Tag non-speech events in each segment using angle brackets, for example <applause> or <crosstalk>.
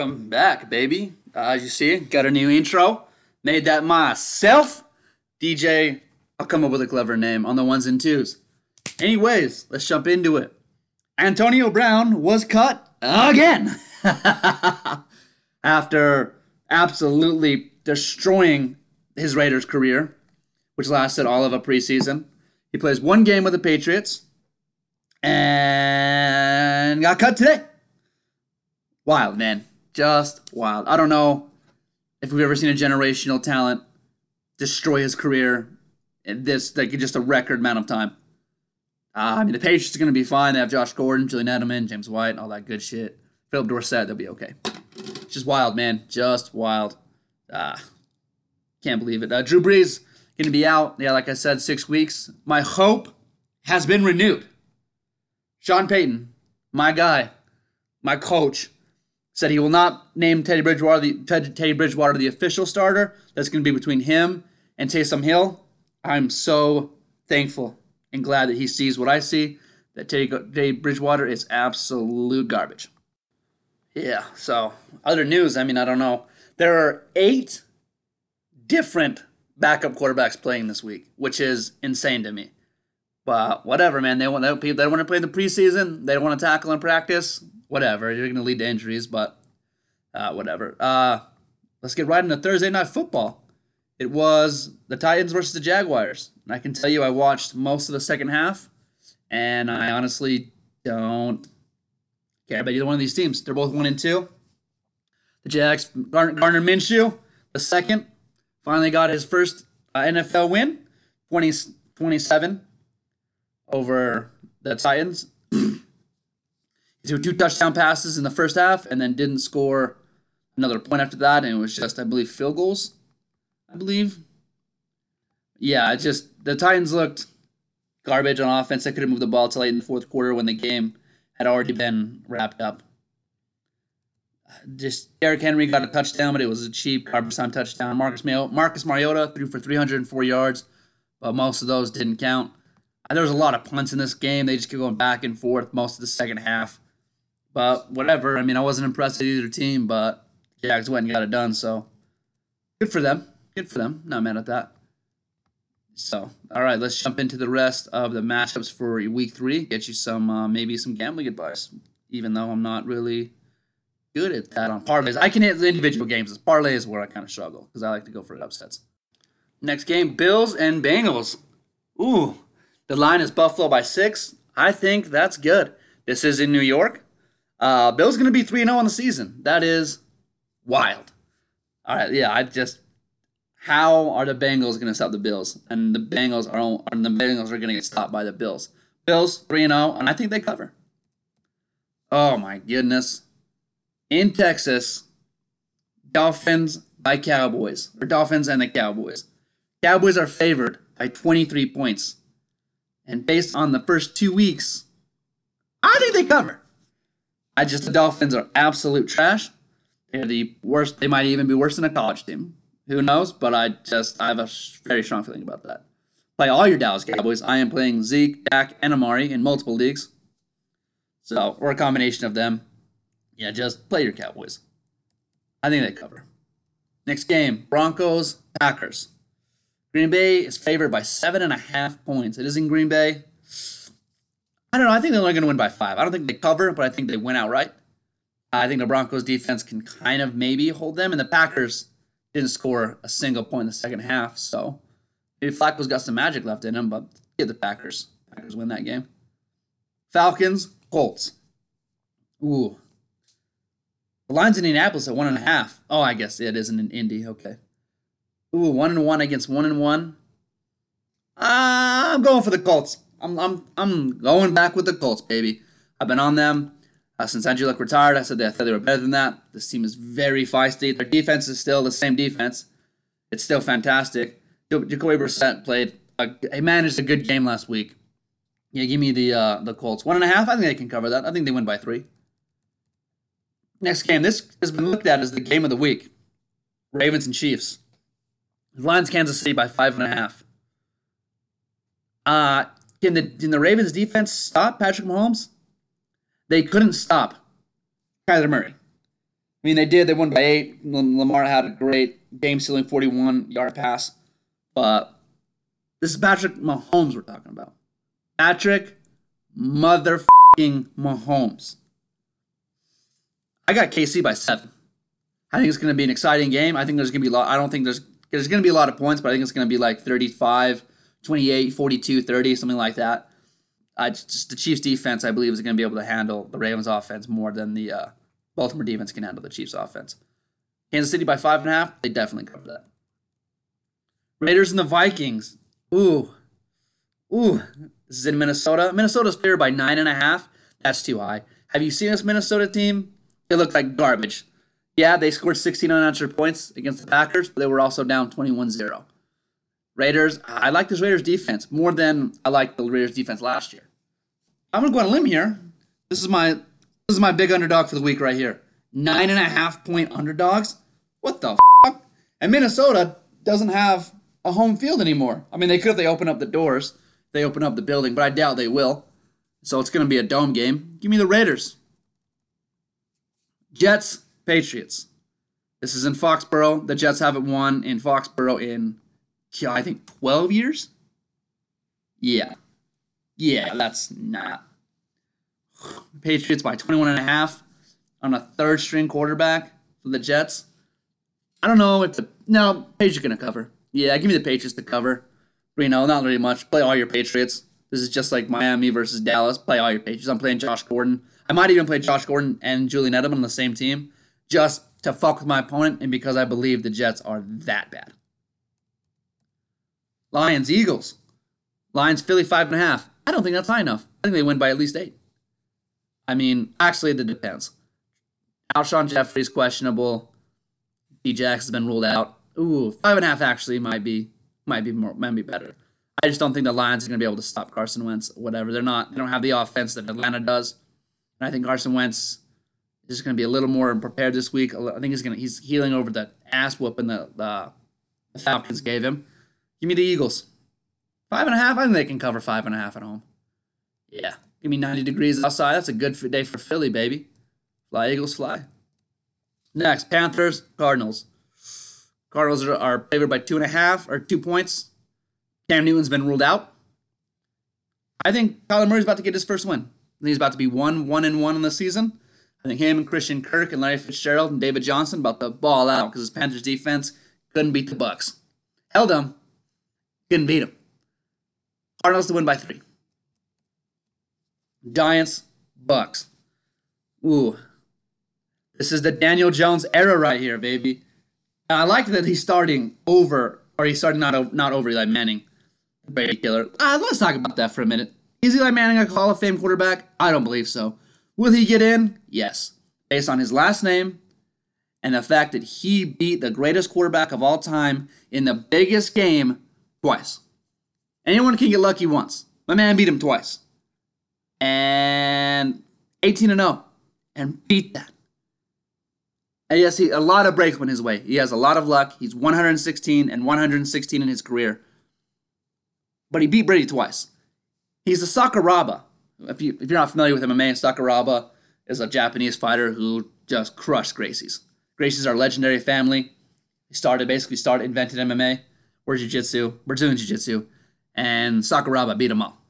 Welcome back, baby. Uh, as you see, got a new intro. Made that myself. DJ, I'll come up with a clever name on the ones and twos. Anyways, let's jump into it. Antonio Brown was cut again <laughs> after absolutely destroying his Raiders career, which lasted all of a preseason. He plays one game with the Patriots and got cut today. Wild, man. Just wild. I don't know if we've ever seen a generational talent destroy his career in this, like, just a record amount of time. Uh, I mean, the Patriots are going to be fine. They have Josh Gordon, Julian Edelman, James White, all that good shit. Phillip Dorsett, they'll be okay. It's Just wild, man. Just wild. Ah, can't believe it. Uh, Drew Brees going to be out. Yeah, like I said, six weeks. My hope has been renewed. Sean Payton, my guy, my coach, said he will not name Teddy Bridgewater the Teddy Bridgewater the official starter. That's going to be between him and Taysom Hill. I'm so thankful and glad that he sees what I see. That Teddy, Teddy Bridgewater is absolute garbage. Yeah. So other news. I mean, I don't know. There are eight different backup quarterbacks playing this week, which is insane to me. But whatever, man. They want they don't want to play in the preseason. They want to tackle in practice whatever. You're going to lead to injuries, but uh, whatever. Uh, let's get right into Thursday night football. It was the Titans versus the Jaguars. And I can tell you, I watched most of the second half, and I honestly don't care about either one of these teams. They're both one and two. The Jags, Gardner Minshew, the second, finally got his first uh, NFL win, 20, 27 over the Titans. He threw two touchdown passes in the first half and then didn't score another point after that. And it was just, I believe, field goals. I believe. Yeah, it just, the Titans looked garbage on offense. They could have moved the ball to late in the fourth quarter when the game had already been wrapped up. Just Derrick Henry got a touchdown, but it was a cheap garbage time touchdown. Marcus, Marcus Mariota threw for 304 yards, but most of those didn't count. There was a lot of punts in this game. They just kept going back and forth most of the second half. But whatever. I mean, I wasn't impressed with either team, but Jags went and got it done. So good for them. Good for them. Not mad at that. So, all right, let's jump into the rest of the matchups for week three. Get you some, uh, maybe some gambling advice, even though I'm not really good at that on parlays. I can hit the individual games. Parlay is where I kind of struggle because I like to go for upsets. Next game Bills and Bengals. Ooh, the line is Buffalo by six. I think that's good. This is in New York. Uh, Bill's going to be 3 0 on the season. That is wild. All right, yeah, I just. How are the Bengals going to stop the Bills? And the Bengals are, are the Bengals are going to get stopped by the Bills. Bills 3 0, and I think they cover. Oh my goodness. In Texas, Dolphins by Cowboys, or Dolphins and the Cowboys. Cowboys are favored by 23 points. And based on the first two weeks, I think they cover. I just the Dolphins are absolute trash. They're the worst. They might even be worse than a college team. Who knows? But I just I have a very strong feeling about that. Play all your Dallas Cowboys. I am playing Zeke, Dak, and Amari in multiple leagues. So or a combination of them. Yeah, just play your Cowboys. I think they cover. Next game: Broncos Packers. Green Bay is favored by seven and a half points. It is in Green Bay. I don't know. I think they're only going to win by five. I don't think they cover, but I think they win outright. I think the Broncos defense can kind of maybe hold them, and the Packers didn't score a single point in the second half. So maybe Flacco's got some magic left in him, but get the Packers. Packers win that game. Falcons, Colts. Ooh. The line's in Indianapolis at one and a half. Oh, I guess it isn't in Indy. Okay. Ooh, one and one against one and one. I'm going for the Colts. I'm I'm I'm going back with the Colts, baby. I've been on them uh, since Andrew Luck retired. I said they, I thought they were better than that. This team is very feisty. Their defense is still the same defense. It's still fantastic. Jacoby Brissett played. A, he managed a good game last week. Yeah, give me the uh, the Colts one and a half. I think they can cover that. I think they win by three. Next game. This has been looked at as the game of the week. Ravens and Chiefs. Lions Kansas City by five and a half. Uh, can the can the Ravens defense stop Patrick Mahomes? They couldn't stop Kyler Murray. I mean, they did. They won by eight. Lamar had a great game sealing 41 yard pass. But this is Patrick Mahomes we're talking about. Patrick motherfucking Mahomes. I got KC by seven. I think it's going to be an exciting game. I think there's going to be a lot. I don't think there's there's going to be a lot of points, but I think it's going to be like 35, 28, 42, 30, something like that. Uh, just the Chiefs defense, I believe, is going to be able to handle the Ravens offense more than the uh, Baltimore defense can handle the Chiefs offense. Kansas City by five and a half, they definitely cover that. Raiders and the Vikings. Ooh. Ooh. This is in Minnesota. Minnesota's favored by nine and a half. That's too high. Have you seen this Minnesota team? They look like garbage. Yeah, they scored 16 unanswered points against the Packers, but they were also down 21 0. Raiders, I like this Raiders defense more than I liked the Raiders defense last year. I'm gonna go on a limb here. This is my this is my big underdog for the week right here. Nine and a half point underdogs. What the fuck? And Minnesota doesn't have a home field anymore. I mean, they could if they open up the doors, they open up the building, but I doubt they will. So it's gonna be a dome game. Give me the Raiders. Jets, Patriots. This is in Foxborough. The Jets haven't won in Foxborough in, I think, 12 years? Yeah. Yeah, that's not. <sighs> Patriots by 21 and a half on a third string quarterback for the Jets. I don't know if the no Patriots gonna cover. Yeah, give me the Patriots to cover. You know, not really much. Play all your Patriots. This is just like Miami versus Dallas. Play all your Patriots. I'm playing Josh Gordon. I might even play Josh Gordon and Julian Edelman on the same team just to fuck with my opponent and because I believe the Jets are that bad. Lions, Eagles. Lions, Philly, five and a half. I don't think that's high enough. I think they win by at least eight. I mean, actually, it depends. Alshon Jeffery's questionable. Djax has been ruled out. Ooh, five and a half actually might be might be more might be better. I just don't think the Lions are going to be able to stop Carson Wentz. Whatever, they're not. They don't have the offense that Atlanta does. And I think Carson Wentz is just going to be a little more prepared this week. I think he's going to he's healing over the ass whooping the, the uh, the Falcons gave him. Give me the Eagles. Five and a half. I think they can cover five and a half at home. Yeah. Give me 90 degrees outside. That's a good day for Philly, baby. Fly, Eagles, fly. Next, Panthers, Cardinals. Cardinals are, are favored by two and a half or two points. Cam Newton's been ruled out. I think Kyler Murray's about to get his first win. he's about to be one, one and one in the season. I think him and Christian Kirk and Larry Fitzgerald and David Johnson about to ball out because his Panthers defense couldn't beat the Bucs. Held them, couldn't beat them. Cardinals to win by three. Giants, Bucs. Ooh, this is the Daniel Jones era right here, baby. I like that he's starting over, or he's starting not not over Eli Manning, Brady killer. Uh, let's talk about that for a minute. Is Eli Manning a Hall of Fame quarterback? I don't believe so. Will he get in? Yes. Based on his last name and the fact that he beat the greatest quarterback of all time in the biggest game twice. Anyone can get lucky once. My man beat him twice. And 18 and 0 and beat that. And yes, he, a lot of breaks went his way. He has a lot of luck. He's 116 and 116 in his career. But he beat Brady twice. He's a Sakuraba. If, you, if you're not familiar with MMA, Sakuraba is a Japanese fighter who just crushed Gracie's. Gracie's our legendary family. He started, basically started, invented MMA. We're jiu-jitsu. We're doing jiu-jitsu. And Sakuraba beat him up.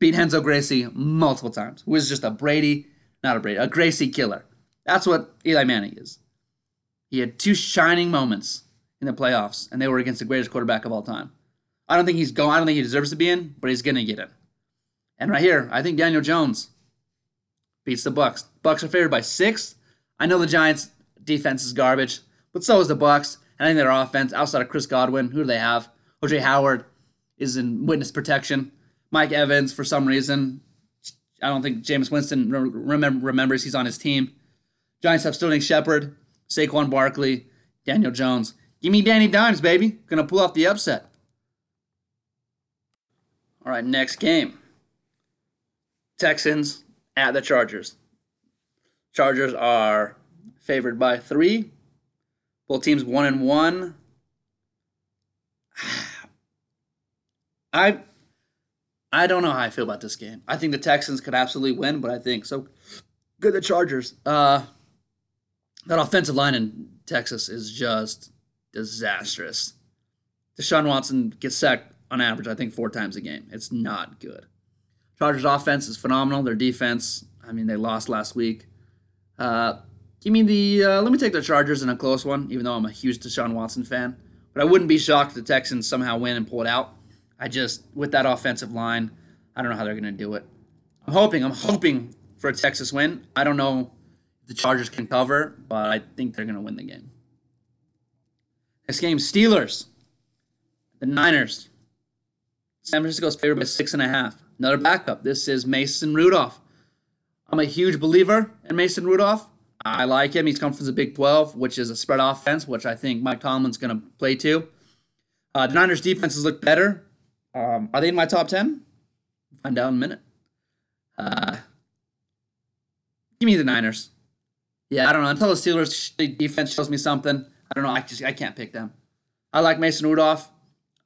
Beat Renzo Gracie multiple times. Who is just a Brady, not a Brady, a Gracie killer. That's what Eli Manning is. He had two shining moments in the playoffs, and they were against the greatest quarterback of all time. I don't think he's going. I don't think he deserves to be in, but he's gonna get in. And right here, I think Daniel Jones beats the Bucs. Bucs are favored by six. I know the Giants' defense is garbage, but so is the Bucs. And I think their offense, outside of Chris Godwin, who do they have? OJ Howard is in witness protection. Mike Evans, for some reason, I don't think Jameis Winston remember, remembers he's on his team. Giants have Sterling Shepard, Saquon Barkley, Daniel Jones. Give me Danny Dimes, baby. Gonna pull off the upset. All right, next game. Texans at the Chargers. Chargers are favored by three. Both teams one and one. I I don't know how I feel about this game. I think the Texans could absolutely win, but I think so good the Chargers. Uh that offensive line in Texas is just disastrous. Deshaun Watson gets sacked on average, I think, four times a game. It's not good. Chargers offense is phenomenal. Their defense, I mean, they lost last week. Uh, give me the, uh, let me take the Chargers in a close one, even though I'm a huge Deshaun Watson fan. But I wouldn't be shocked if the Texans somehow win and pull it out. I just, with that offensive line, I don't know how they're going to do it. I'm hoping, I'm hoping for a Texas win. I don't know if the Chargers can cover, but I think they're going to win the game. Next game, Steelers. The Niners. San Francisco's favored by six and a half. Another backup. This is Mason Rudolph. I'm a huge believer in Mason Rudolph. I like him. He's come from the Big 12, which is a spread offense, which I think Mike Tomlin's going to play to. Uh, the Niners' defenses look better. Um, are they in my top 10? Find out in a minute. Uh, give me the Niners. Yeah, I don't know. Until the Steelers' defense shows me something, I don't know. I just I can't pick them. I like Mason Rudolph.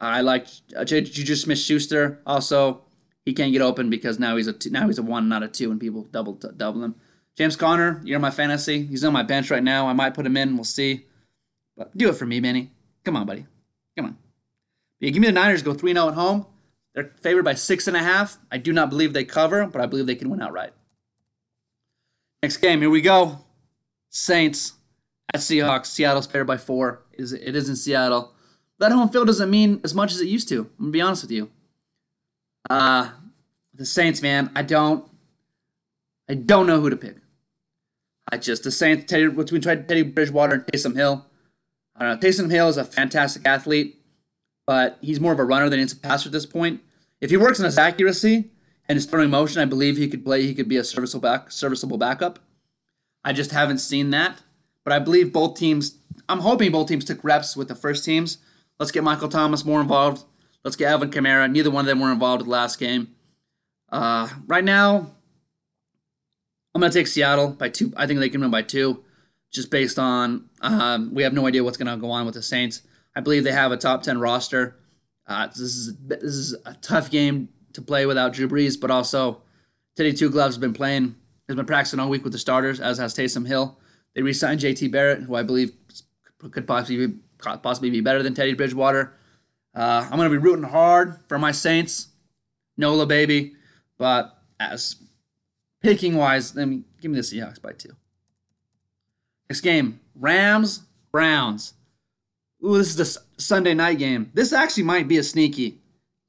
I like uh, Juju Smith Schuster. Also, he can't get open because now he's a two, now he's a one, not a two, and people double double him. James Conner, you're my fantasy. He's on my bench right now. I might put him in. We'll see. But do it for me, Manny. Come on, buddy. Come on. Yeah, give me the Niners. Go 3 0 at home. They're favored by six and a half. I do not believe they cover, but I believe they can win outright. Next game, here we go. Saints at Seahawks. Seattle's favored by four. It is, it is in Seattle. That home field doesn't mean as much as it used to. I'm gonna be honest with you. Uh the Saints, man, I don't I don't know who to pick. I just the Saints Teddy between Teddy Bridgewater and Taysom Hill. I don't know. Taysom Hill is a fantastic athlete, but he's more of a runner than he's a passer at this point. If he works on his accuracy and his throwing motion, I believe he could play. He could be a serviceable back, serviceable backup. I just haven't seen that, but I believe both teams. I'm hoping both teams took reps with the first teams Let's get Michael Thomas more involved. Let's get Alvin Kamara. Neither one of them were involved in the last game. Uh, right now, I'm going to take Seattle by two. I think they can win by two, just based on um, we have no idea what's going to go on with the Saints. I believe they have a top 10 roster. Uh, this, is, this is a tough game to play without Drew Brees, but also Teddy Two Gloves has been playing, has been practicing all week with the starters, as has Taysom Hill. They re signed JT Barrett, who I believe could possibly be possibly be better than Teddy Bridgewater. Uh, I'm going to be rooting hard for my Saints. Nola, baby. But as picking wise, let me give me the Seahawks by two. Next game Rams, Browns. Ooh, this is a Sunday night game. This actually might be a sneaky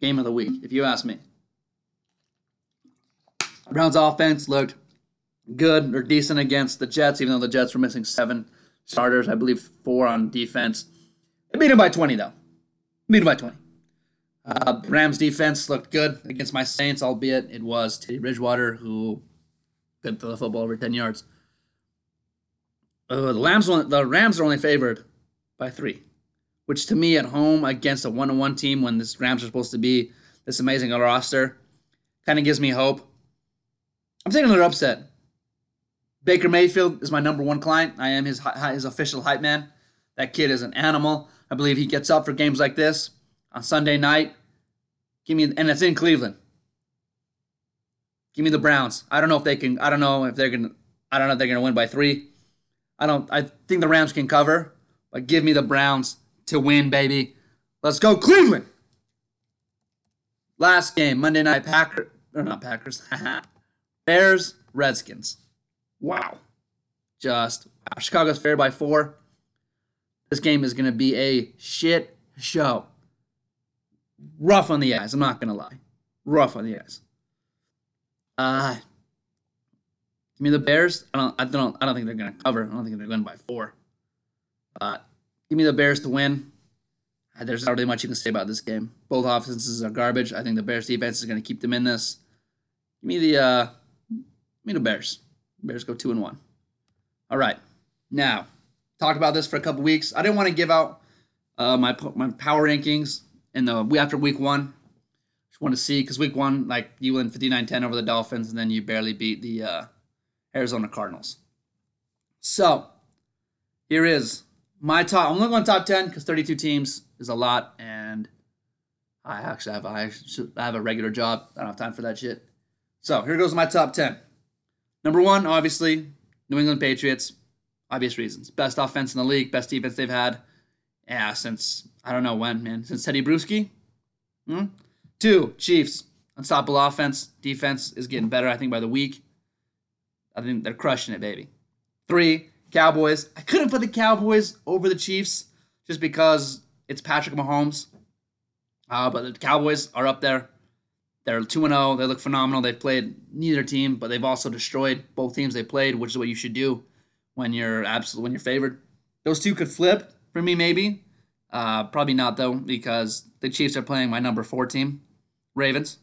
game of the week, if you ask me. Browns offense looked good or decent against the Jets, even though the Jets were missing seven starters, I believe four on defense. They beat him by 20, though. Beat them by 20. Uh, Rams defense looked good against my Saints, albeit it was Teddy Bridgewater who could throw the football over 10 yards. Uh, the, Rams, the Rams are only favored by three, which to me at home against a one-on-one team when this Rams are supposed to be this amazing roster kind of gives me hope. I'm taking another upset. Baker Mayfield is my number one client. I am his his official hype man. That kid is an animal. I believe he gets up for games like this on Sunday night. Give me, and it's in Cleveland. Give me the Browns. I don't know if they can. I don't know if they're gonna. I don't know if they're gonna win by three. I don't. I think the Rams can cover, but give me the Browns to win, baby. Let's go, Cleveland. Last game, Monday night, Packers. Or not Packers. <laughs> Bears, Redskins. Wow. Just wow. Chicago's fair by four. This game is to be a shit show. Rough on the eyes. I'm not to lie. Rough on the eyes. Uh, give me the Bears. I don't. I don't. I don't think they're going to cover. I don't think they're going by four. Uh, give me the Bears to win. Uh, there's not really much you can say about this game. Both offenses are garbage. I think the Bears defense is going to keep them in this. Give me the. Uh, give me the Bears. Bears go two and one. All right. Now talked about this for a couple weeks. I didn't want to give out uh, my my power rankings in the after week one. Want to see because week one, like you win 59-10 over the Dolphins, and then you barely beat the uh, Arizona Cardinals. So here is my top. I'm only going top ten because 32 teams is a lot, and I actually have I, I have a regular job. I don't have time for that shit. So here goes my top ten. Number one, obviously, New England Patriots Obvious reasons. Best offense in the league, best defense they've had. Yeah, since I don't know when, man. Since Tedy Bruschi. Hmm? Two, Chiefs. Unstoppable offense. Defense is getting better, I think, by the week. I think they're crushing it, baby. Three, Cowboys. I couldn't put the Cowboys over the Chiefs just because it's Patrick Mahomes. Uh, but the Cowboys are up there. They're 2 0. They look phenomenal. They've played neither team, but they've also destroyed both teams they played, which is what you should do when you're absolutely when you're favored. Those two could flip for me, maybe. Uh, probably not though, because the Chiefs are playing my number four team, Ravens.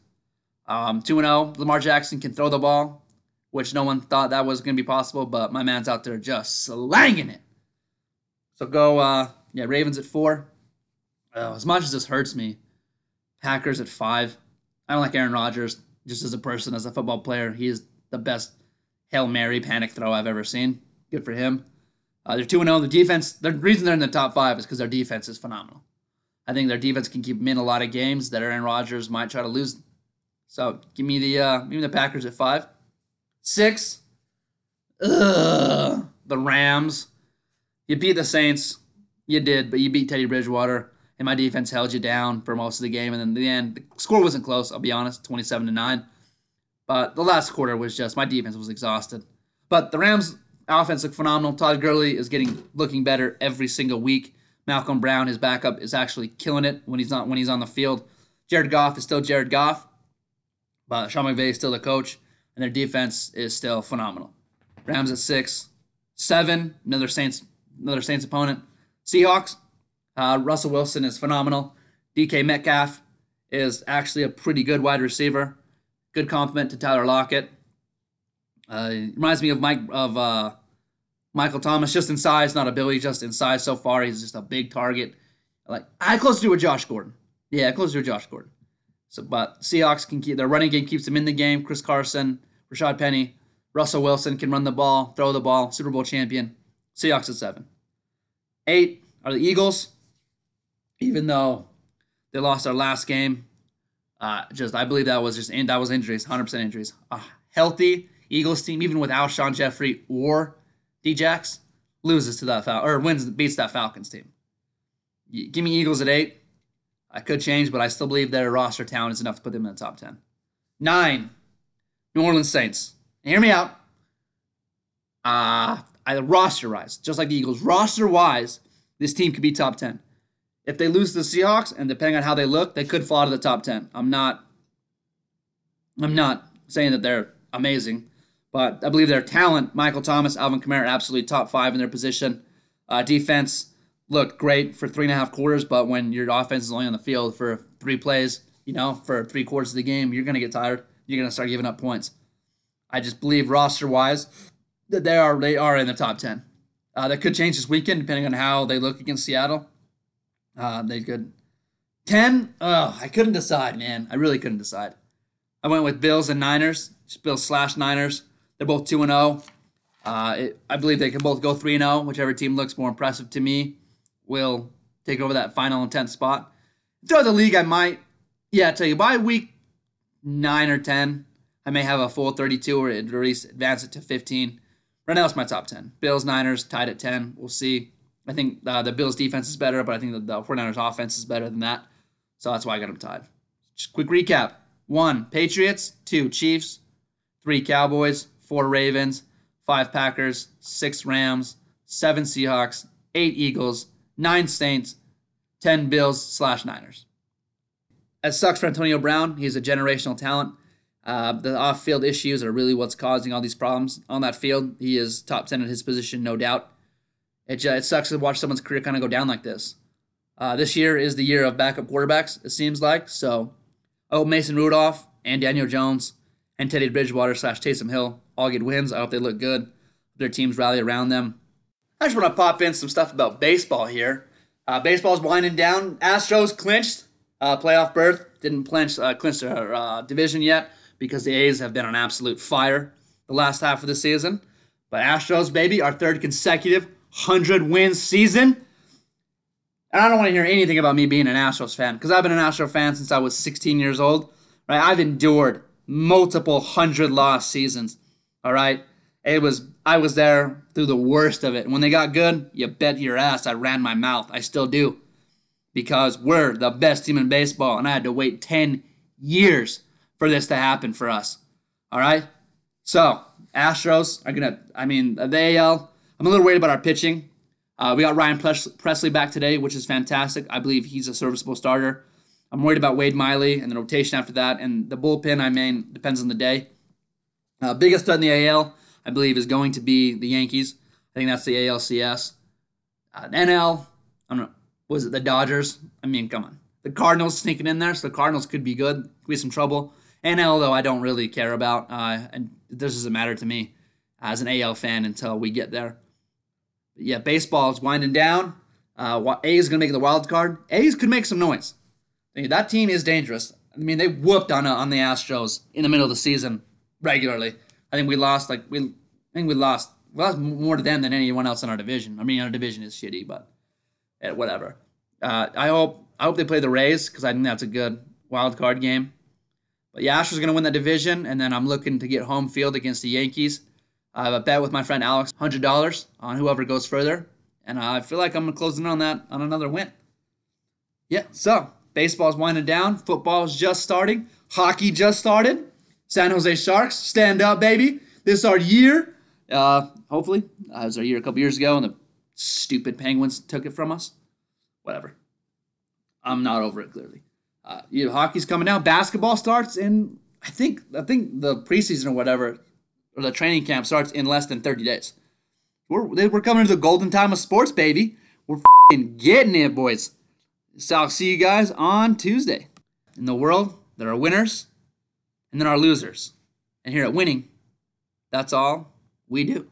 Um, 2 0. Lamar Jackson can throw the ball, which no one thought that was going to be possible, but my man's out there just slanging it. So go, uh, yeah, Ravens at four. Uh, as much as this hurts me, Packers at five. I don't like Aaron Rodgers just as a person, as a football player. He is the best Hail Mary panic throw I've ever seen. Good for him. Uh, they're 2 0. The defense, the reason they're in the top five is because their defense is phenomenal. I think their defense can keep them in a lot of games that Aaron Rodgers might try to lose. So give me the uh, give me the Packers at five. Six. Ugh, the Rams. You beat the Saints. You did, but you beat Teddy Bridgewater and my defense held you down for most of the game. And then in the end, the score wasn't close. I'll be honest, twenty-seven to nine. But the last quarter was just my defense was exhausted. But the Rams' offense looked phenomenal. Todd Gurley is getting looking better every single week. Malcolm Brown, his backup, is actually killing it when he's not when he's on the field. Jared Goff is still Jared Goff, but Sean McVay is still the coach, and their defense is still phenomenal. Rams at six, seven, another Saints, another Saints opponent. Seahawks, uh, Russell Wilson is phenomenal. DK Metcalf is actually a pretty good wide receiver. Good complement to Tyler Lockett. Uh, reminds me of Mike of uh, Michael Thomas, just in size, not ability, just in size. So far, he's just a big target. Like I close to a Josh Gordon. Yeah, close to a Josh Gordon. So, but Seahawks can keep their running game keeps them in the game. Chris Carson, Rashaad Penny, Russell Wilson can run the ball, throw the ball. Super Bowl champion. Seahawks at seven. Eight are the Eagles even though they lost their last game, uh, just I believe that was just that was injuries, 100% injuries. A healthy Eagles team, even without Sean Jeffery or Djax, loses to that Fal- or wins beats that Falcons team. Give me Eagles at eight. I could change, but I still believe their roster talent is enough to put them in the top ten. Nine, New Orleans Saints. Hear me out. Uh, either roster wise, just like the Eagles, roster wise, this team could be top ten if they lose the Seahawks, and depending on how they look, they could fall of the top ten. I'm not. I'm not saying that they're amazing, but I believe their talent, Michael Thomas, Alvin Kamara, absolutely top five in their position. Uh, defense looked great for three and a half quarters, but when your offense is only on the field for three plays, you know, for three quarters of the game, you're gonna get tired. You're gonna start giving up points. I just believe roster wise that they are they are in the top ten. Uh, that could change this weekend depending on how they look against Seattle. Uh, they could. 10? Oh, I couldn't decide, man. I really couldn't decide. I went with Bills and Niners. Bills slash Niners. They're both 2 and 0. Uh, it, I believe they can both go 3 0. Whichever team looks more impressive to me will take over that final and 10th spot. Throughout the league, I might, yeah, tell you, by week 9 or 10, I may have a full 32 or at least advance it to 15. Right now, it's my top 10. Bills, Niners, tied at 10. We'll see. I think uh, the Bills' defense is better, but I think the, the 49ers' offense is better than that. So that's why I got them tied. Just quick recap one, Patriots, two, Chiefs, three, Cowboys, four, Ravens, five, Packers, six, Rams, seven, Seahawks, eight, Eagles, nine, Saints, 10, Bills slash Niners. It sucks for Antonio Brown. He's a generational talent. Uh, the off field issues are really what's causing all these problems on that field. He is top 10 at his position, no doubt. It, it sucks to watch someone's career kind of go down like this. Uh, this year is the year of backup quarterbacks, it seems like. So oh, Mason Rudolph and Daniel Jones and Teddy Bridgewater slash Taysom Hill all get wins. I hope they look good. Their teams rally around them. I just want to pop in some stuff about baseball here. Uh, baseball's winding down. Astros clinched uh, playoff berth. Didn't clinch, uh, clinch their uh, division yet because the A's have been on absolute fire the last half of the season. But Astros, baby, our third consecutive 100 win season. And I don't want to hear anything about me being an Astros fan because I've been an Astros fan since I was 16 years old. Right? I've endured multiple 100 loss seasons. All right? It was I was there through the worst of it. When they got good, you bet your ass I ran my mouth. I still do. Because we're the best team in baseball, and I had to wait 10 years for this to happen for us. All right? So, Astros are going to, I mean, the AL, I'm a little worried about our pitching. Uh, we got Ryan Pressly back today, which is fantastic. I believe he's a serviceable starter. I'm worried about Wade Miley and the rotation after that. And the bullpen, I mean, depends on the day. Uh, biggest threat in the AL, I believe, is going to be the Yankees. I think that's the ALCS. Uh, NL, I don't know. Was it the Dodgers? I mean, come on. The Cardinals sneaking in there, so the Cardinals could be good, be some trouble. NL, though, I don't really care about, uh, and this doesn't matter to me as an AL fan until we get there. But yeah, baseball is winding down. Uh, A is going to make the wild card. A's could make some noise. I mean, that team is dangerous. I mean, they whooped on uh, on the Astros in the middle of the season regularly. I think we lost like we I think we lost we lost more to them than anyone else in our division. I mean, our division is shitty, but yeah, whatever. Uh, I hope I hope they play the Rays because I think that's a good wild card game. But yeah, Astros going to win that division, and then I'm looking to get home field against the Yankees. I have a bet with my friend Alex, hundred dollars on whoever goes further, and I feel like I'm closing on that on another win. Yeah, so baseball's winding down, football's just starting, hockey just started. San Jose Sharks, stand up, baby. This is our year. Uh, hopefully, uh, it was our year a couple years ago, and the stupid Penguins took it from us. Whatever. I'm not over it. Clearly, uh, you know, hockey's coming out. Basketball starts in I think I think the preseason or whatever, or the training camp starts in less than 30 days. We're we're coming to the golden time of sports, baby. We're getting it, boys. So I'll see you guys on Tuesday. In the world, there are winners and then our losers. And here at Winning, that's all we do.